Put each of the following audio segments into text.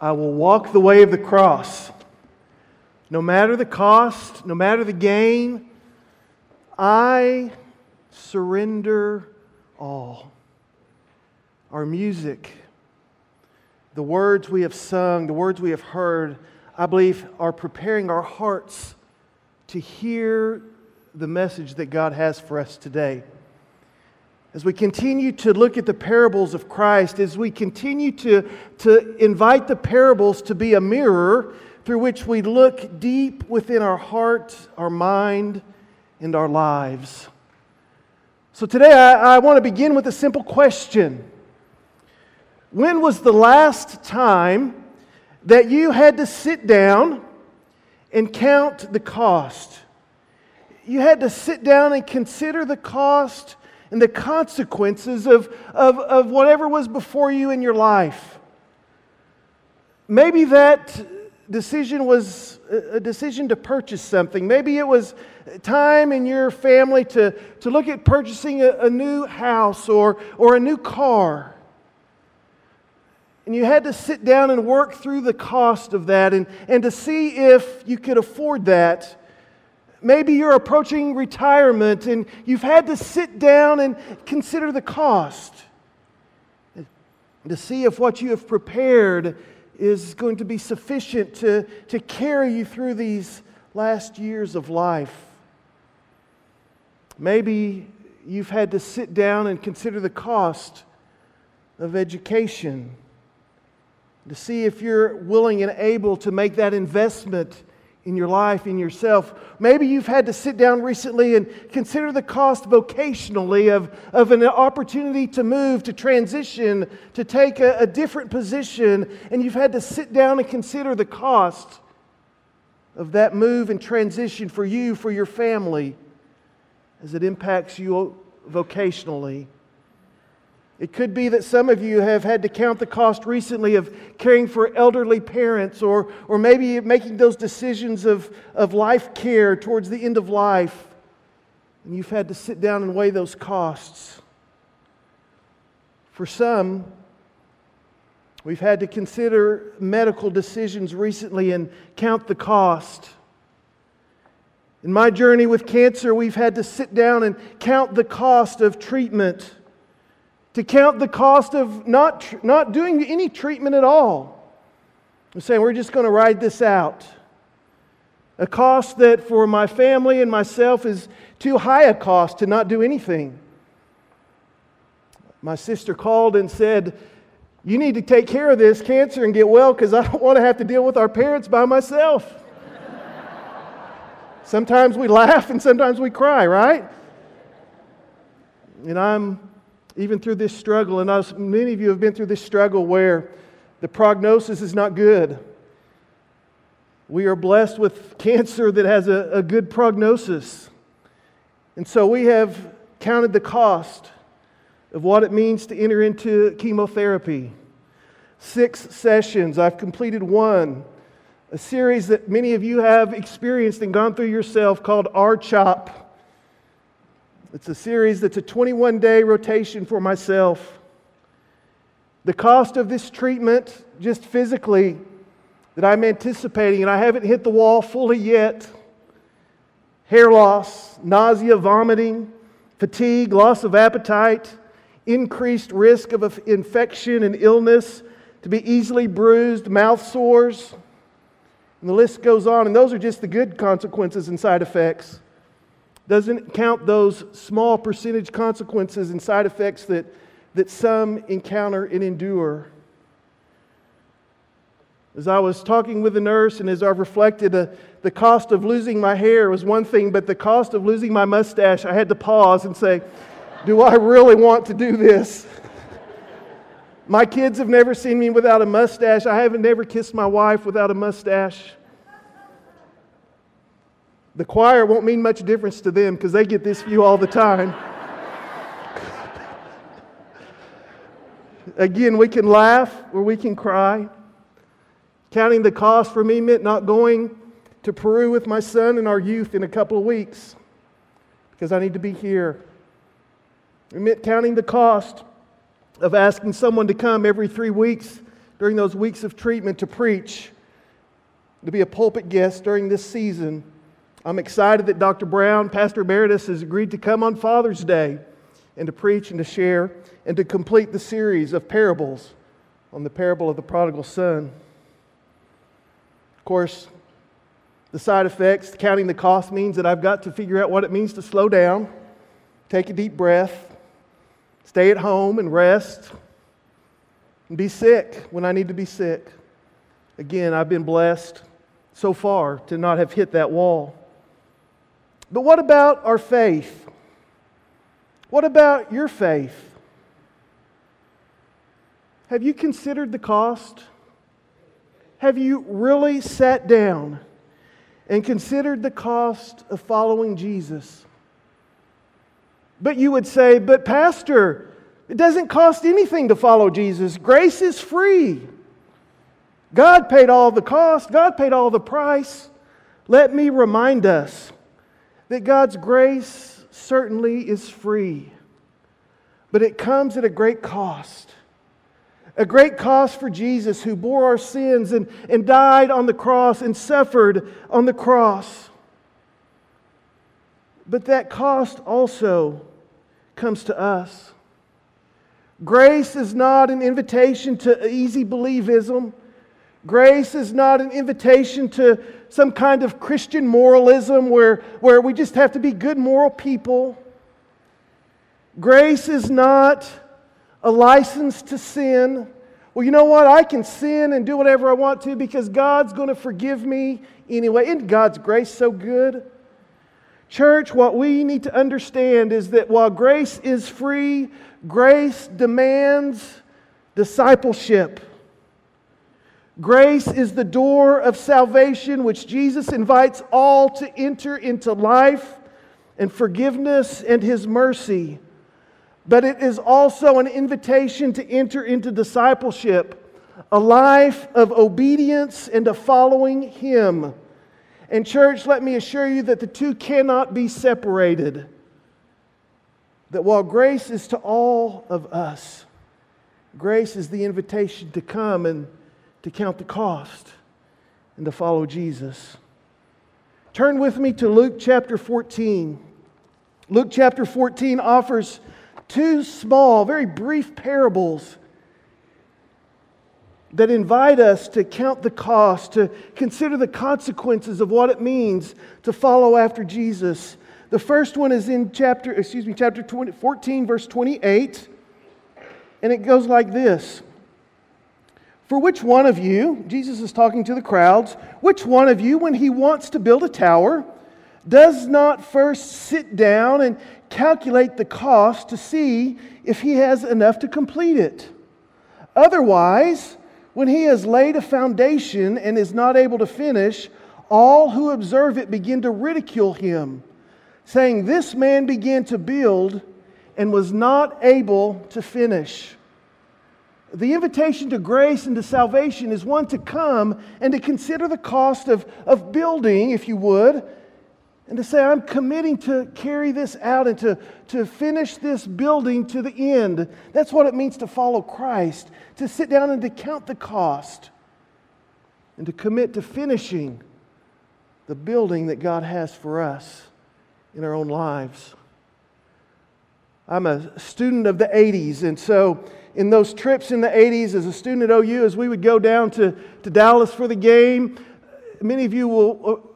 I will walk the way of the cross. No matter the cost, no matter the gain, I surrender all. Our music, the words we have sung, the words we have heard, I believe are preparing our hearts to hear the message that God has for us today. As we continue to look at the parables of Christ, as we continue to, to invite the parables to be a mirror through which we look deep within our heart, our mind, and our lives. So today I, I want to begin with a simple question When was the last time that you had to sit down and count the cost? You had to sit down and consider the cost and the consequences of, of, of whatever was before you in your life. Maybe that decision was a decision to purchase something. Maybe it was time in your family to, to look at purchasing a, a new house or, or a new car. And you had to sit down and work through the cost of that and, and to see if you could afford that. Maybe you're approaching retirement and you've had to sit down and consider the cost to see if what you have prepared is going to be sufficient to, to carry you through these last years of life. Maybe you've had to sit down and consider the cost of education to see if you're willing and able to make that investment in your life, in yourself. Maybe you've had to sit down recently and consider the cost vocationally of, of an opportunity to move, to transition, to take a, a different position, and you've had to sit down and consider the cost of that move and transition for you, for your family, as it impacts you vocationally. It could be that some of you have had to count the cost recently of caring for elderly parents or, or maybe making those decisions of, of life care towards the end of life. And you've had to sit down and weigh those costs. For some, we've had to consider medical decisions recently and count the cost. In my journey with cancer, we've had to sit down and count the cost of treatment to count the cost of not, not doing any treatment at all. I'm saying we're just going to ride this out. A cost that for my family and myself is too high a cost to not do anything. My sister called and said, You need to take care of this cancer and get well because I don't want to have to deal with our parents by myself. sometimes we laugh and sometimes we cry, right? And I'm even through this struggle, and many of you have been through this struggle where the prognosis is not good. We are blessed with cancer that has a, a good prognosis. And so we have counted the cost of what it means to enter into chemotherapy. Six sessions, I've completed one. A series that many of you have experienced and gone through yourself called RCHOP. It's a series that's a 21 day rotation for myself. The cost of this treatment, just physically, that I'm anticipating, and I haven't hit the wall fully yet hair loss, nausea, vomiting, fatigue, loss of appetite, increased risk of infection and illness, to be easily bruised, mouth sores, and the list goes on. And those are just the good consequences and side effects doesn't count those small percentage consequences and side effects that, that some encounter and endure. As I was talking with the nurse and as I've reflected, uh, the cost of losing my hair was one thing, but the cost of losing my mustache, I had to pause and say, Do I really want to do this? my kids have never seen me without a mustache. I haven't never kissed my wife without a mustache. The choir won't mean much difference to them because they get this view all the time. Again, we can laugh or we can cry. Counting the cost for me meant not going to Peru with my son and our youth in a couple of weeks because I need to be here. It meant counting the cost of asking someone to come every three weeks during those weeks of treatment to preach, to be a pulpit guest during this season. I'm excited that Dr. Brown, Pastor Emeritus, has agreed to come on Father's Day and to preach and to share and to complete the series of parables on the parable of the prodigal son. Of course, the side effects, counting the cost, means that I've got to figure out what it means to slow down, take a deep breath, stay at home and rest, and be sick when I need to be sick. Again, I've been blessed so far to not have hit that wall. But what about our faith? What about your faith? Have you considered the cost? Have you really sat down and considered the cost of following Jesus? But you would say, but Pastor, it doesn't cost anything to follow Jesus. Grace is free. God paid all the cost, God paid all the price. Let me remind us that God's grace certainly is free, but it comes at a great cost. A great cost for Jesus who bore our sins and, and died on the cross and suffered on the cross. But that cost also comes to us. Grace is not an invitation to easy believism. Grace is not an invitation to some kind of Christian moralism where, where we just have to be good moral people. Grace is not a license to sin. Well, you know what? I can sin and do whatever I want to because God's going to forgive me anyway. Isn't God's grace so good? Church, what we need to understand is that while grace is free, grace demands discipleship. Grace is the door of salvation which Jesus invites all to enter into life and forgiveness and his mercy. But it is also an invitation to enter into discipleship, a life of obedience and of following him. And, church, let me assure you that the two cannot be separated. That while grace is to all of us, grace is the invitation to come and to count the cost and to follow Jesus. Turn with me to Luke chapter 14. Luke chapter 14 offers two small, very brief parables that invite us to count the cost, to consider the consequences of what it means to follow after Jesus. The first one is in chapter, excuse me, chapter 20, 14, verse 28, and it goes like this. For which one of you, Jesus is talking to the crowds, which one of you, when he wants to build a tower, does not first sit down and calculate the cost to see if he has enough to complete it? Otherwise, when he has laid a foundation and is not able to finish, all who observe it begin to ridicule him, saying, This man began to build and was not able to finish. The invitation to grace and to salvation is one to come and to consider the cost of, of building, if you would, and to say, I'm committing to carry this out and to, to finish this building to the end. That's what it means to follow Christ, to sit down and to count the cost, and to commit to finishing the building that God has for us in our own lives. I'm a student of the 80s, and so in those trips in the 80s as a student at OU, as we would go down to, to Dallas for the game, many of you will uh,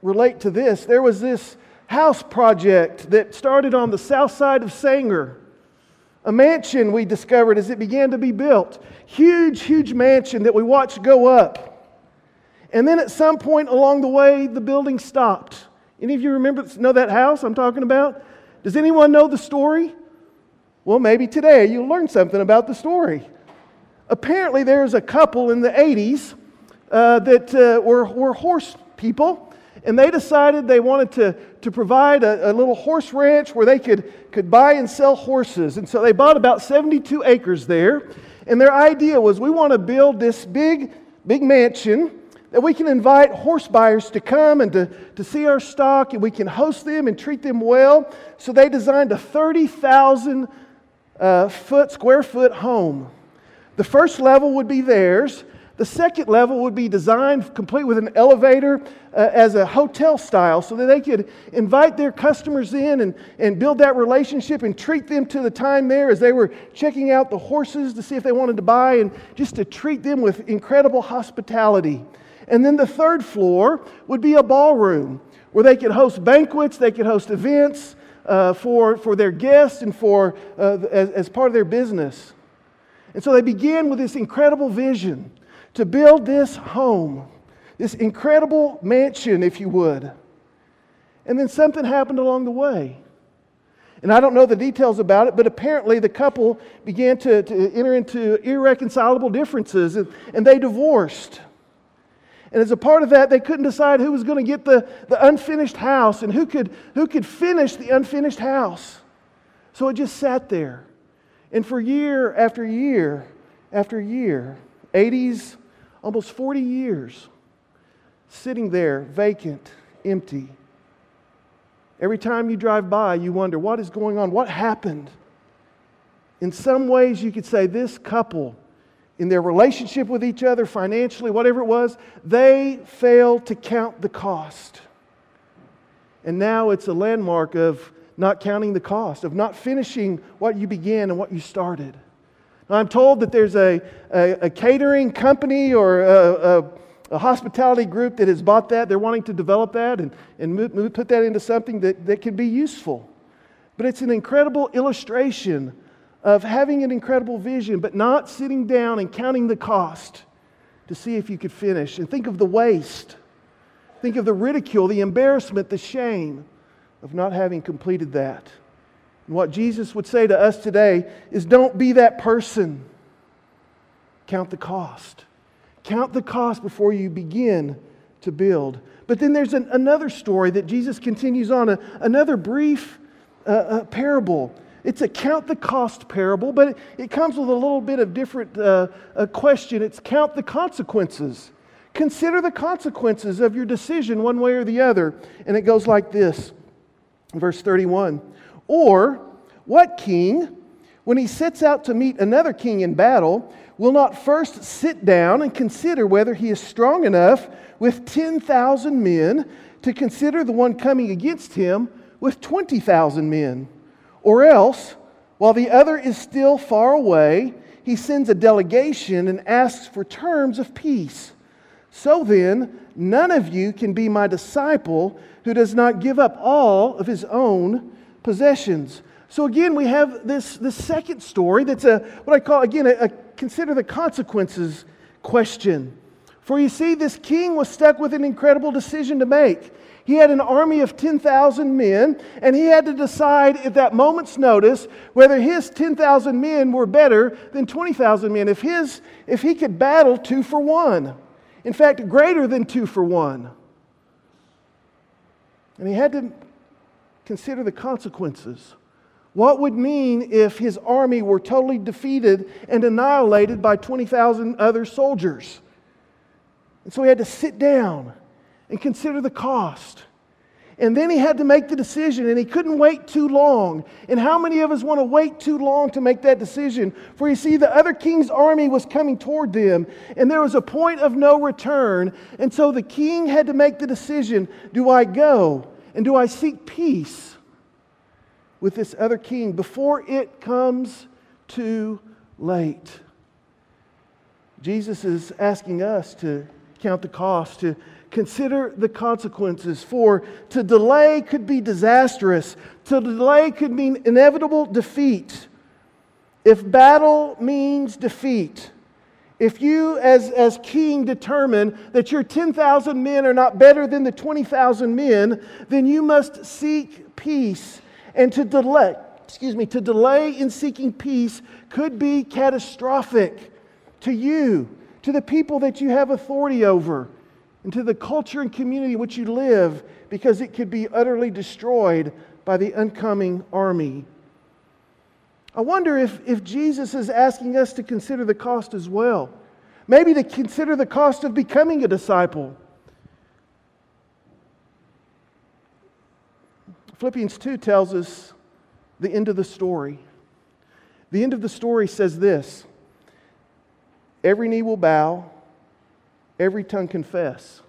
relate to this. There was this house project that started on the south side of Sanger. A mansion we discovered as it began to be built. Huge, huge mansion that we watched go up. And then at some point along the way, the building stopped. Any of you remember know that house I'm talking about? Does anyone know the story? Well, maybe today you'll learn something about the story. Apparently, there's a couple in the 80s uh, that uh, were, were horse people, and they decided they wanted to, to provide a, a, little horse ranch where they could, could buy and sell horses. And so they bought about 72 acres there. And their idea was we want to build this big, big mansion that we can invite horse buyers to come and to, to see our stock, and we can host them and treat them well. So they designed a 30,000 uh, foot, square foot home. The first level would be theirs. The second level would be designed complete with an elevator uh, as a hotel style so that they could invite their customers in and, and build that relationship and treat them to the time there as they were checking out the horses to see if they wanted to buy and just to treat them with incredible hospitality. And then the third floor would be a ballroom where they could host banquets, they could host events uh, for, for their guests and for, uh, as, as part of their business. And so they began with this incredible vision to build this home, this incredible mansion, if you would. And then something happened along the way. And I don't know the details about it, but apparently the couple began to, to enter into irreconcilable differences and, and they divorced. And as a part of that, they couldn't decide who was going to get the, the unfinished house and who could, who could finish the unfinished house. So it just sat there. And for year after year after year, 80s, almost 40 years, sitting there vacant, empty. Every time you drive by, you wonder what is going on? What happened? In some ways, you could say this couple, in their relationship with each other, financially, whatever it was, they failed to count the cost. And now it's a landmark of not counting the cost, of not finishing what you began and what you started. I'm told that there's a, a, a catering company or a, a, a, hospitality group that has bought that. They're wanting to develop that and, and move, move, put that into something that, that can be useful. But it's an incredible illustration of having an incredible vision, but not sitting down and counting the cost to see if you could finish. And think of the waste. Think of the ridicule, the embarrassment, the shame of not having completed that. And what Jesus would say to us today is don't be that person. Count the cost. Count the cost before you begin to build. But then there's an, another story that Jesus continues on, a, another brief uh, uh, parable. It's a count the cost parable, but it, it comes with a little bit of different uh, question. It's count the consequences. Consider the consequences of your decision, one way or the other. And it goes like this verse 31 or, what king, when he sets out to meet another king in battle, will not first sit down and consider whether he is strong enough with 10,000 men to consider the one coming against him with 20,000 men? Or else, while the other is still far away, he sends a delegation and asks for terms of peace. So then, none of you can be my disciple who does not give up all of his own possessions. So again, we have this, this second story that's a what I call again a, a consider the consequences question. For you see, this king was stuck with an incredible decision to make. He had an army of 10,000 men, and he had to decide at that moment's notice whether his 10,000 men were better than 20,000 men. If, his, if he could battle two for one, in fact, greater than two for one. And he had to consider the consequences. What would mean if his army were totally defeated and annihilated by 20,000 other soldiers? And so he had to sit down and consider the cost. And then he had to make the decision, and he couldn't wait too long. And how many of us want to wait too long to make that decision? For you see, the other king's army was coming toward them, and there was a point of no return. And so the king had to make the decision do I go and do I seek peace with this other king before it comes too late? Jesus is asking us to count the cost, to consider the consequences. For to delay could be disastrous, to delay could mean inevitable defeat. If battle means defeat, if you, as, as king, determine that your 10,000 men are not better than the 20,000 men, then you must seek peace. And to delay, excuse me, to delay in seeking peace could be catastrophic to you, to the people that you have authority over, and to the culture and community in which you live, because it could be utterly destroyed by the oncoming army. I wonder if, if Jesus is asking us to consider the cost as well. Maybe to consider the cost of becoming a disciple. Philippians 2 tells us the end of the story. The end of the story says this every knee will bow, every tongue confess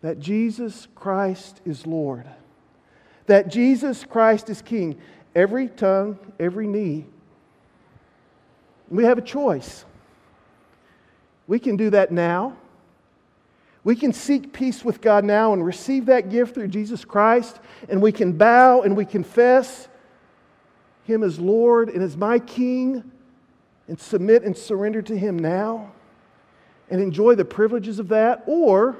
that Jesus Christ is Lord, that Jesus Christ is King. Every tongue, every knee. We have a choice. We can do that now. We can seek peace with God now and receive that gift through Jesus Christ, and we can bow and we confess Him as Lord and as my King and submit and surrender to Him now and enjoy the privileges of that. Or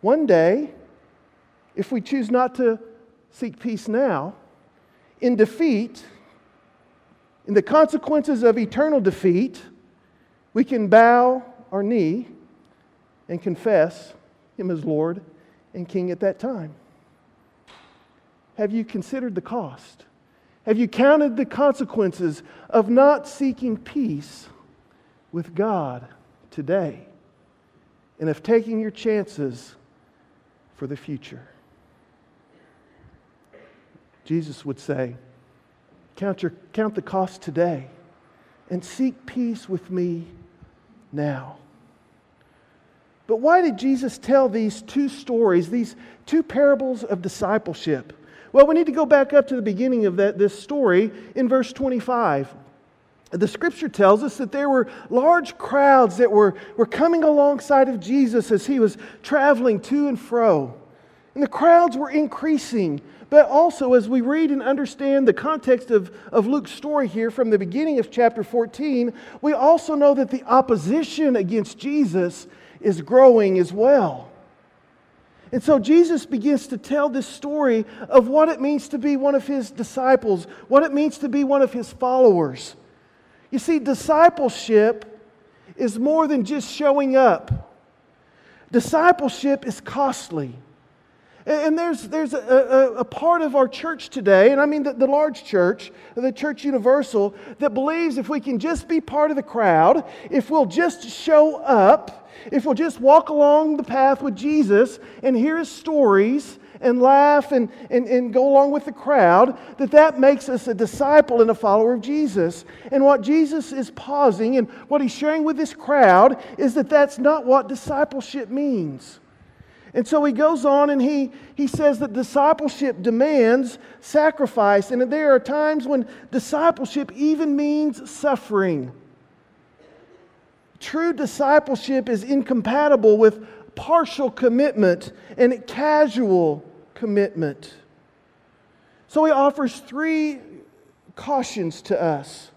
one day, if we choose not to seek peace now, in defeat, in the consequences of eternal defeat, we can bow our knee and confess Him as Lord and King at that time. Have you considered the cost? Have you counted the consequences of not seeking peace with God today and of taking your chances for the future? Jesus would say, Count, your, count the cost today and seek peace with me now. But why did Jesus tell these two stories, these two parables of discipleship? Well, we need to go back up to the beginning of that, this story in verse 25. The scripture tells us that there were large crowds that were, were coming alongside of Jesus as he was traveling to and fro. And the crowds were increasing. But also, as we read and understand the context of, of Luke's story here from the beginning of chapter 14, we also know that the opposition against Jesus is growing as well. And so Jesus begins to tell this story of what it means to be one of his disciples, what it means to be one of his followers. You see, discipleship is more than just showing up, discipleship is costly. And there's, there's a, a, a, part of our church today, and I mean the, the large church, the church universal, that believes if we can just be part of the crowd, if we'll just show up, if we'll just walk along the path with Jesus and hear his stories and laugh and, and, and go along with the crowd, that that makes us a disciple and a follower of Jesus. And what Jesus is pausing and what he's sharing with this crowd is that that's not what discipleship means. And so he goes on and he, he says that discipleship demands sacrifice. And there are times when discipleship even means suffering. True discipleship is incompatible with partial commitment and casual commitment. So he offers three cautions to us.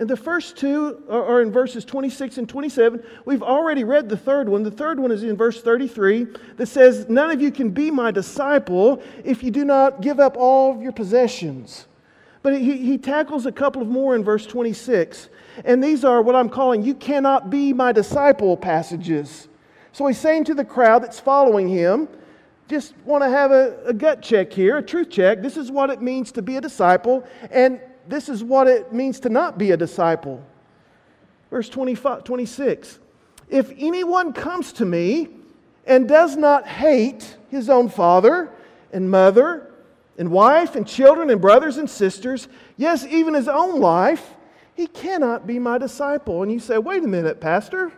And the first two are in verses 26 and 27. We've already read the third one. The third one is in verse 33 that says, None of you can be my disciple if you do not give up all of your possessions. But he, he tackles a couple of more in verse 26. And these are what I'm calling, You cannot be my disciple passages. So he's saying to the crowd that's following him, just want to have a, a gut check here, a truth check. This is what it means to be a disciple. And this is what it means to not be a disciple. Verse 25, 26. If anyone comes to me and does not hate his own father and mother and wife and children and brothers and sisters, yes, even his own life, he cannot be my disciple. And you say, wait a minute, Pastor.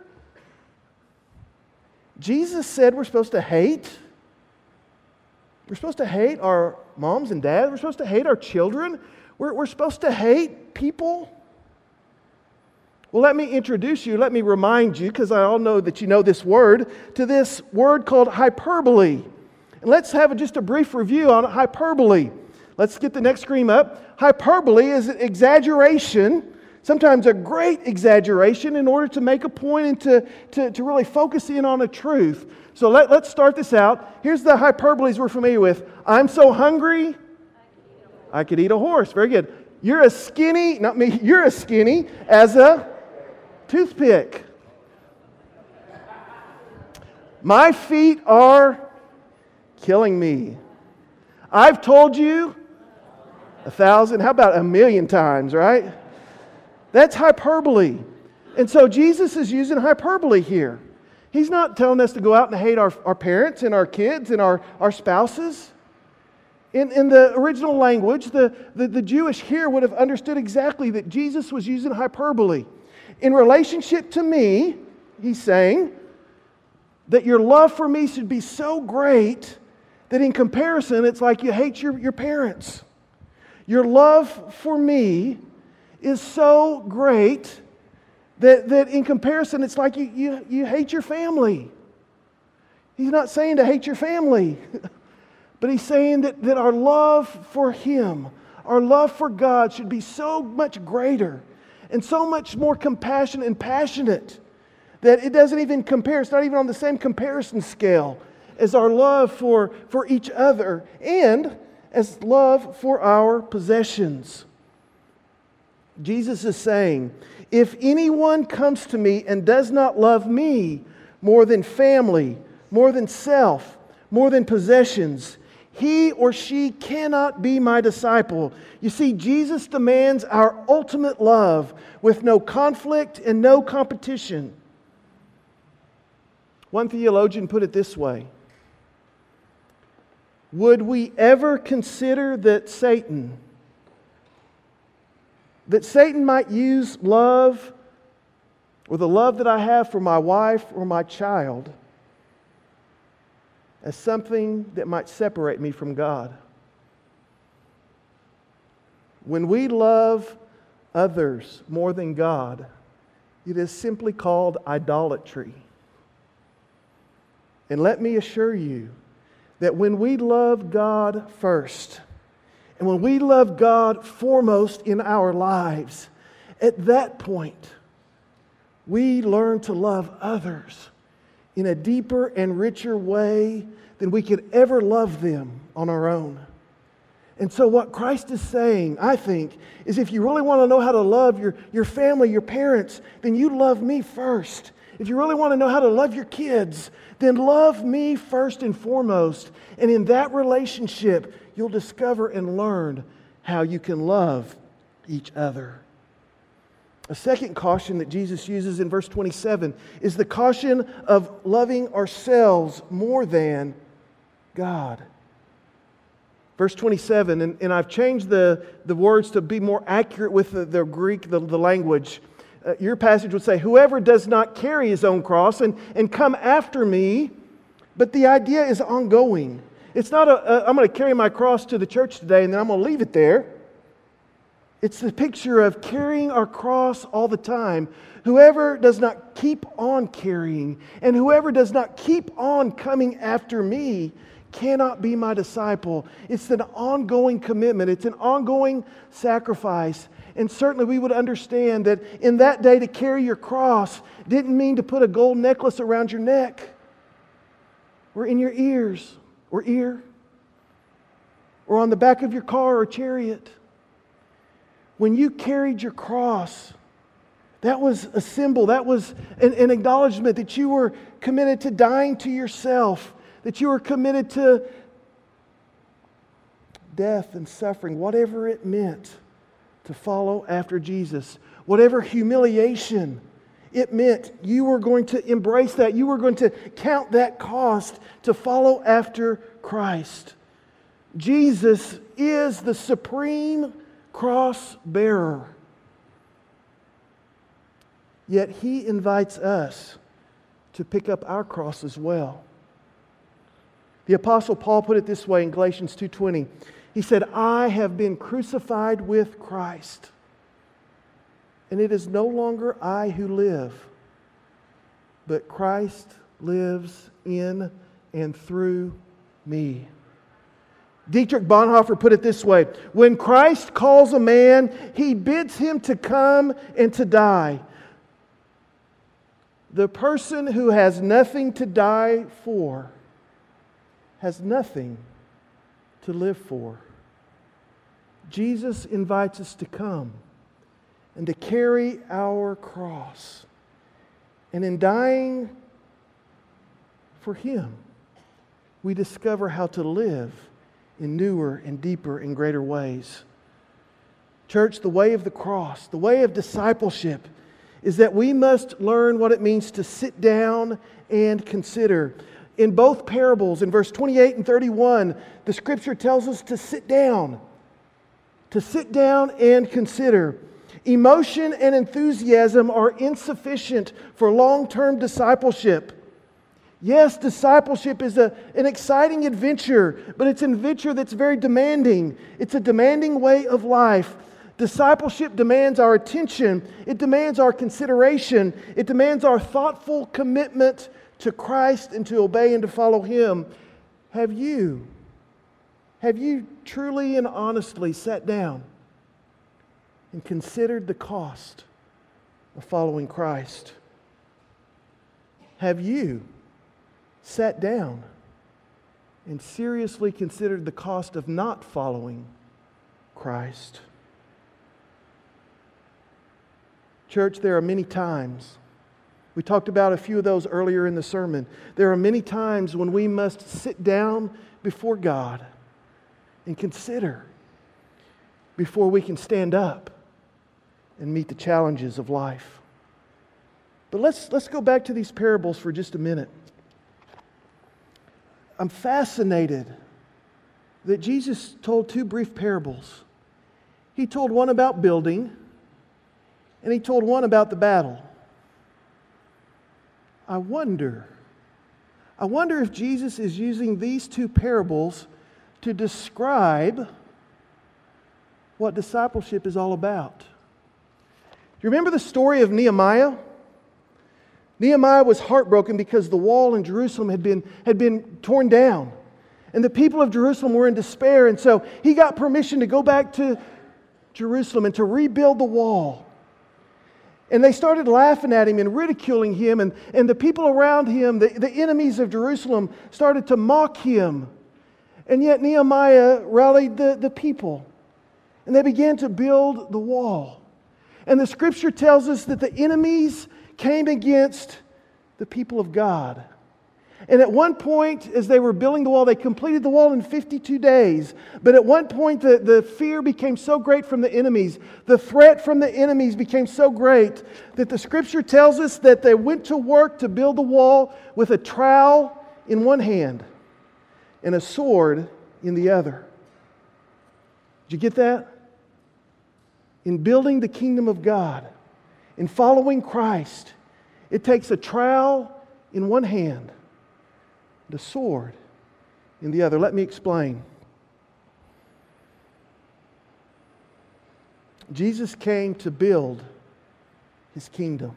Jesus said we're supposed to hate. We're supposed to hate our moms and dads. We're supposed to hate our children. We're, we're supposed to hate people? Well, let me introduce you, let me remind you, because I all know that you know this word, to this word called hyperbole. And let's have just a brief review on hyperbole. Let's get the next screen up. Hyperbole is an exaggeration, sometimes a great exaggeration, in order to make a point and to, to, to really focus in on a truth. So let, let's start this out. Here's the hyperboles we're familiar with I'm so hungry, I could eat a horse. Very good. You're as skinny, not me, you're as skinny as a toothpick. My feet are killing me. I've told you a thousand, how about a million times, right? That's hyperbole. And so Jesus is using hyperbole here. He's not telling us to go out and hate our, our parents and our kids and our, our spouses. In, in the original language, the, the, the Jewish here would have understood exactly that Jesus was using hyperbole. In relationship to me, he's saying that your love for me should be so great that in comparison, it's like you hate your, your parents. Your love for me is so great that, that in comparison, it's like you, you, you hate your family. He's not saying to hate your family, but he's saying that, that our love for Him, our love for God should be so much greater and so much more compassionate and passionate that it doesn't even compare. It's not even on the same comparison scale as our love for, for each other and as love for our possessions. Jesus is saying, if anyone comes to me and does not love me more than family, more than self, more than possessions, he or she cannot be my disciple. You see, Jesus demands our ultimate love with no conflict and no competition. One theologian put it this way Would we ever consider that Satan, that Satan might use love or the love that I have for my wife or my child as something that might separate me from God? When we love others more than God, it is simply called idolatry. And let me assure you that when we love God first, and when we love God foremost in our lives, at that point, we learn to love others in a deeper and richer way than we could ever love them on our own. And so, what Christ is saying, I think, is if you really want to know how to love your, your family, your parents, then you love me first. If you really want to know how to love your kids, then love me first and foremost. And in that relationship, you'll discover and learn how you can love each other. A second caution that Jesus uses in verse 27 is the caution of loving ourselves more than God. Verse 27, and, and I've changed the, the words to be more accurate with the, the Greek, the, the language uh, your passage would say, Whoever does not carry his own cross and, and come after me, but the idea is ongoing. It's not a, a I'm going to carry my cross to the church today and then I'm going to leave it there. It's the picture of carrying our cross all the time. Whoever does not keep on carrying and whoever does not keep on coming after me cannot be my disciple. It's an ongoing commitment, it's an ongoing sacrifice. And certainly we would understand that in that day to carry your cross didn't mean to put a gold necklace around your neck or in your ears or ear or on the back of your car or chariot. When you carried your cross, that was a symbol, that was an, an acknowledgement that you were committed to dying to yourself, that you were committed to death and suffering, whatever it meant to follow after Jesus. Whatever humiliation it meant, you were going to embrace that. You were going to count that cost to follow after Christ. Jesus is the supreme cross bearer. Yet he invites us to pick up our cross as well. The apostle Paul put it this way in Galatians 2:20. He said, I have been crucified with Christ. And it is no longer I who live, but Christ lives in and through me. Dietrich Bonhoeffer put it this way When Christ calls a man, he bids him to come and to die. The person who has nothing to die for has nothing to live for. Jesus invites us to come and to carry our cross. And in dying for Him, we discover how to live in newer and deeper and greater ways. Church, the way of the cross, the way of discipleship, is that we must learn what it means to sit down and consider in both parables, in verse 28 and 31, the scripture tells us to sit down, to sit down and consider. Emotion and enthusiasm are insufficient for long term discipleship. Yes, discipleship is a, an exciting adventure, but it's an adventure that's very demanding. It's a demanding way of life. Discipleship demands our attention, it demands our consideration, it demands our thoughtful commitment to Christ and to obey and to follow Him. Have you, have you truly and honestly sat down and considered the cost of following Christ? Have you sat down and seriously considered the cost of not following Christ? Church, there are many times we talked about a few of those earlier in the sermon. There are many times when we must sit down before God and consider before we can stand up and meet the challenges of life. But let's, let's go back to these parables for just a minute. I'm fascinated that Jesus told two brief parables. He told one about building, and he told one about the battle. I wonder, I wonder if Jesus is using these two parables to describe what discipleship is all about. Do you remember the story of Nehemiah? Nehemiah was heartbroken because the wall in Jerusalem had been, had been torn down. And the people of Jerusalem were in despair. And so he got permission to go back to Jerusalem and to rebuild the wall. And they started laughing at him and ridiculing him, and, and the people around him, the, the enemies of Jerusalem, started to mock him. And yet Nehemiah rallied the, the people, and they began to build the wall. And the scripture tells us that the enemies came against the people of God. And at one point, as they were building the wall, they completed the wall in 52 days. But at one point, the, the fear became so great from the enemies, the threat from the enemies became so great that the scripture tells us that they went to work to build the wall with a trowel in one hand and a sword in the other. Did you get that? In building the kingdom of God, in following Christ, it takes a trowel in one hand the sword in the other. Let me explain. Jesus came to build his kingdom.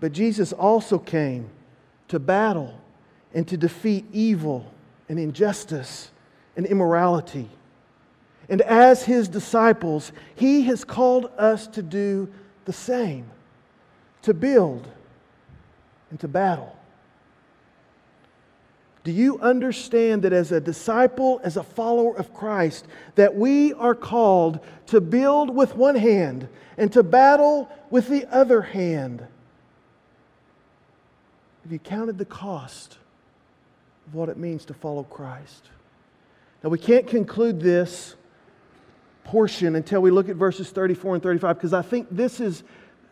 But Jesus also came to battle and to defeat evil and injustice and immorality. And as his disciples, he has called us to do the same to build and to battle. Do you understand that as a disciple, as a follower of Christ, that we are called to build with one hand and to battle with the other hand? Have you counted the cost of what it means to follow Christ? Now, we can't conclude this portion until we look at verses 34 and 35 because I think this is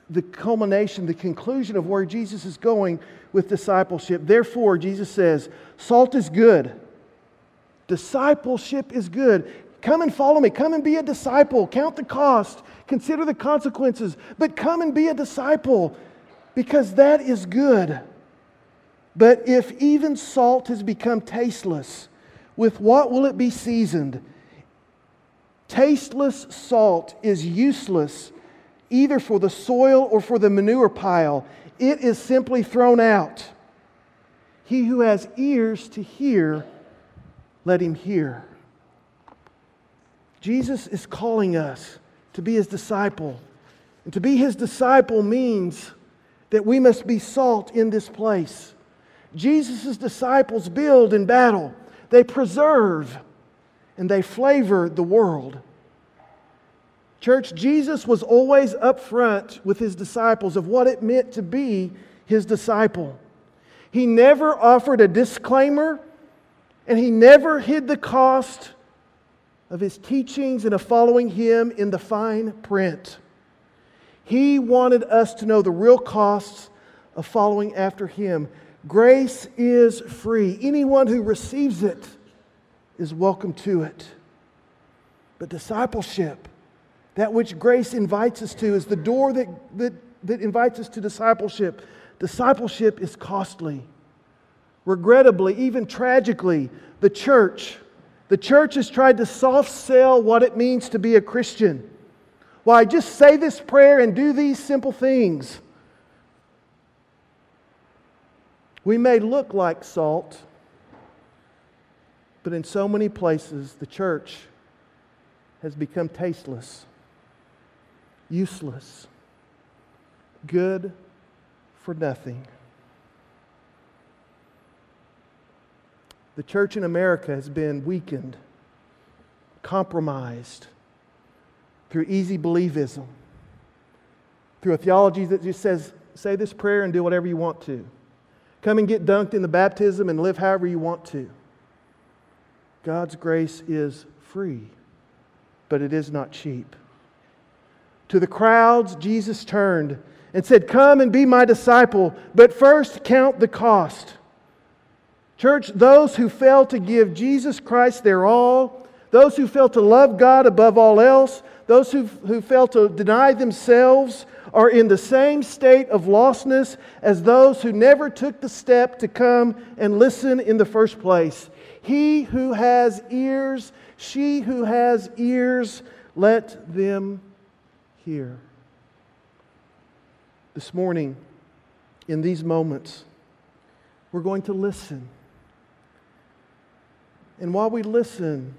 the culmination, the conclusion of where Jesus is going with discipleship. Therefore, Jesus says, salt is good. Discipleship is good. Come and follow me. Come and be a disciple. Count the cost. Consider the consequences. But come and be a disciple because that is good. But if even salt has become tasteless, with what will it be seasoned? Tasteless salt is useless either for the soil or for the manure pile. It is simply thrown out. He who has ears to hear, let him hear. Jesus is calling us to be his disciple. And to be his disciple means that we must be salt in this place. Jesus' disciples build in battle, they preserve, and they flavor the world. Church, Jesus was always upfront with his disciples of what it meant to be his disciple. He never offered a disclaimer, and he never hid the cost of his teachings and of following him in the fine print. He wanted us to know the real costs of following after him. Grace is free. Anyone who receives it is welcome to it. But discipleship, That which grace invites us to is the door that, that, that invites us to discipleship. Discipleship is costly. Regrettably, even tragically, the church, the church has tried to soft sell what it means to be a Christian. Why, just say this prayer and do these simple things. We may look like salt, but in so many places, the church has become tasteless, useless, good for nothing. The church in America has been weakened, compromised through easy believism, through a theology that just says, say this prayer and do whatever you want to. Come and get dunked in the baptism and live however you want to. God's grace is free, but it is not cheap. To the crowds, Jesus turned and said, Come and be my disciple, but first count the cost. Church, those who fail to give Jesus Christ their all, those who fail to love God above all else, those who, who fail to deny themselves are in the same state of lostness as those who never took the step to come and listen in the first place. He who has ears, she who has ears, let them hear. This morning, in these moments, we're going to listen. And while we listen,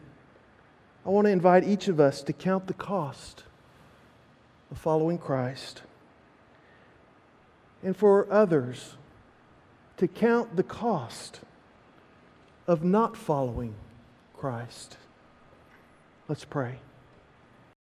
I want to invite each of us to count the cost of following Christ. And for others, to count the cost of not following Christ. Let's pray.